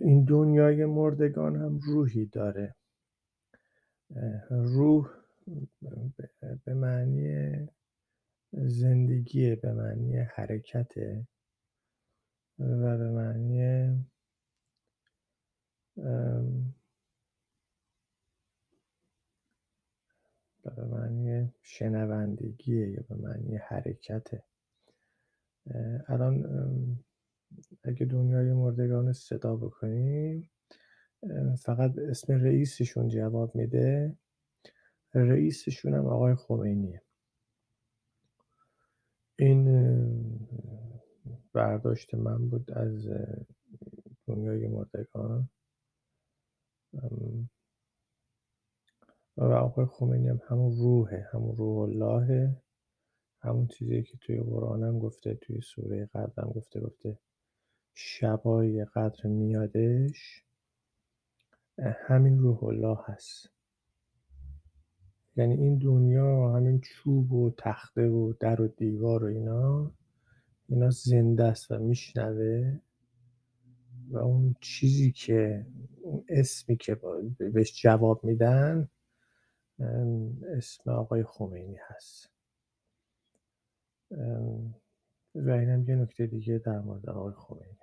این دنیای مردگان هم روحی داره. روح به معنی زندگی به معنی حرکته و به معنی به معنی شنوندگیه یا به معنی حرکته. الان اگه دنیای مردگان صدا بکنیم فقط اسم رئیسشون جواب میده. رئیسشون هم آقای خمینیه. این برداشت من بود از دنیای مردگان. و آقای خمینی هم همون روحه همون روح الله همون چیزی که توی قرآن هم گفته توی سوره قدر هم گفته گفته شبای قدر میادش همین روح الله هست. یعنی این دنیا همین چوب و تخته و در و دیوار و اینا اینا زنده است و میشنوه. و اون چیزی که اون اسمی که بهش جواب میدن اسم آقای خمینی هست. و اینم یه نکته دیگه در مورد آقای خمینی.